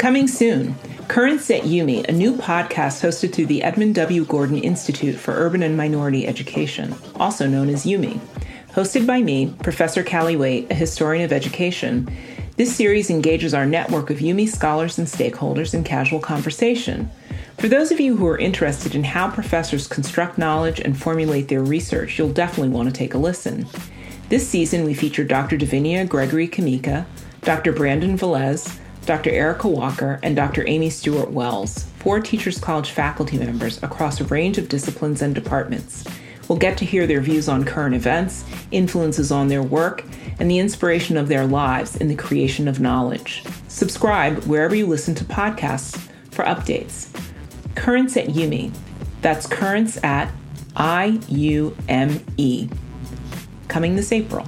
Coming soon, Currents at UME, a new podcast hosted through the Edmund W. Gordon Institute for Urban and Minority Education, also known as UME. Hosted by me, Professor Cally Waite, a historian of education, this series engages our network of UME scholars and stakeholders in casual conversation. For those of you who are interested in how professors construct knowledge and formulate their research, you'll definitely want to take a listen. This season, we feature Dr. Davinia Gregory Kamika, Dr. Brandon Velez, Dr. Erica Walker, and Dr. Amy Stuart Wells, four Teachers College faculty members across a range of disciplines and departments. We'll get to hear their views on current events, influences on their work, and the inspiration of their lives in the creation of knowledge. Subscribe wherever you listen to podcasts for updates. Currents at UME. That's currents at I U M E. Coming this April.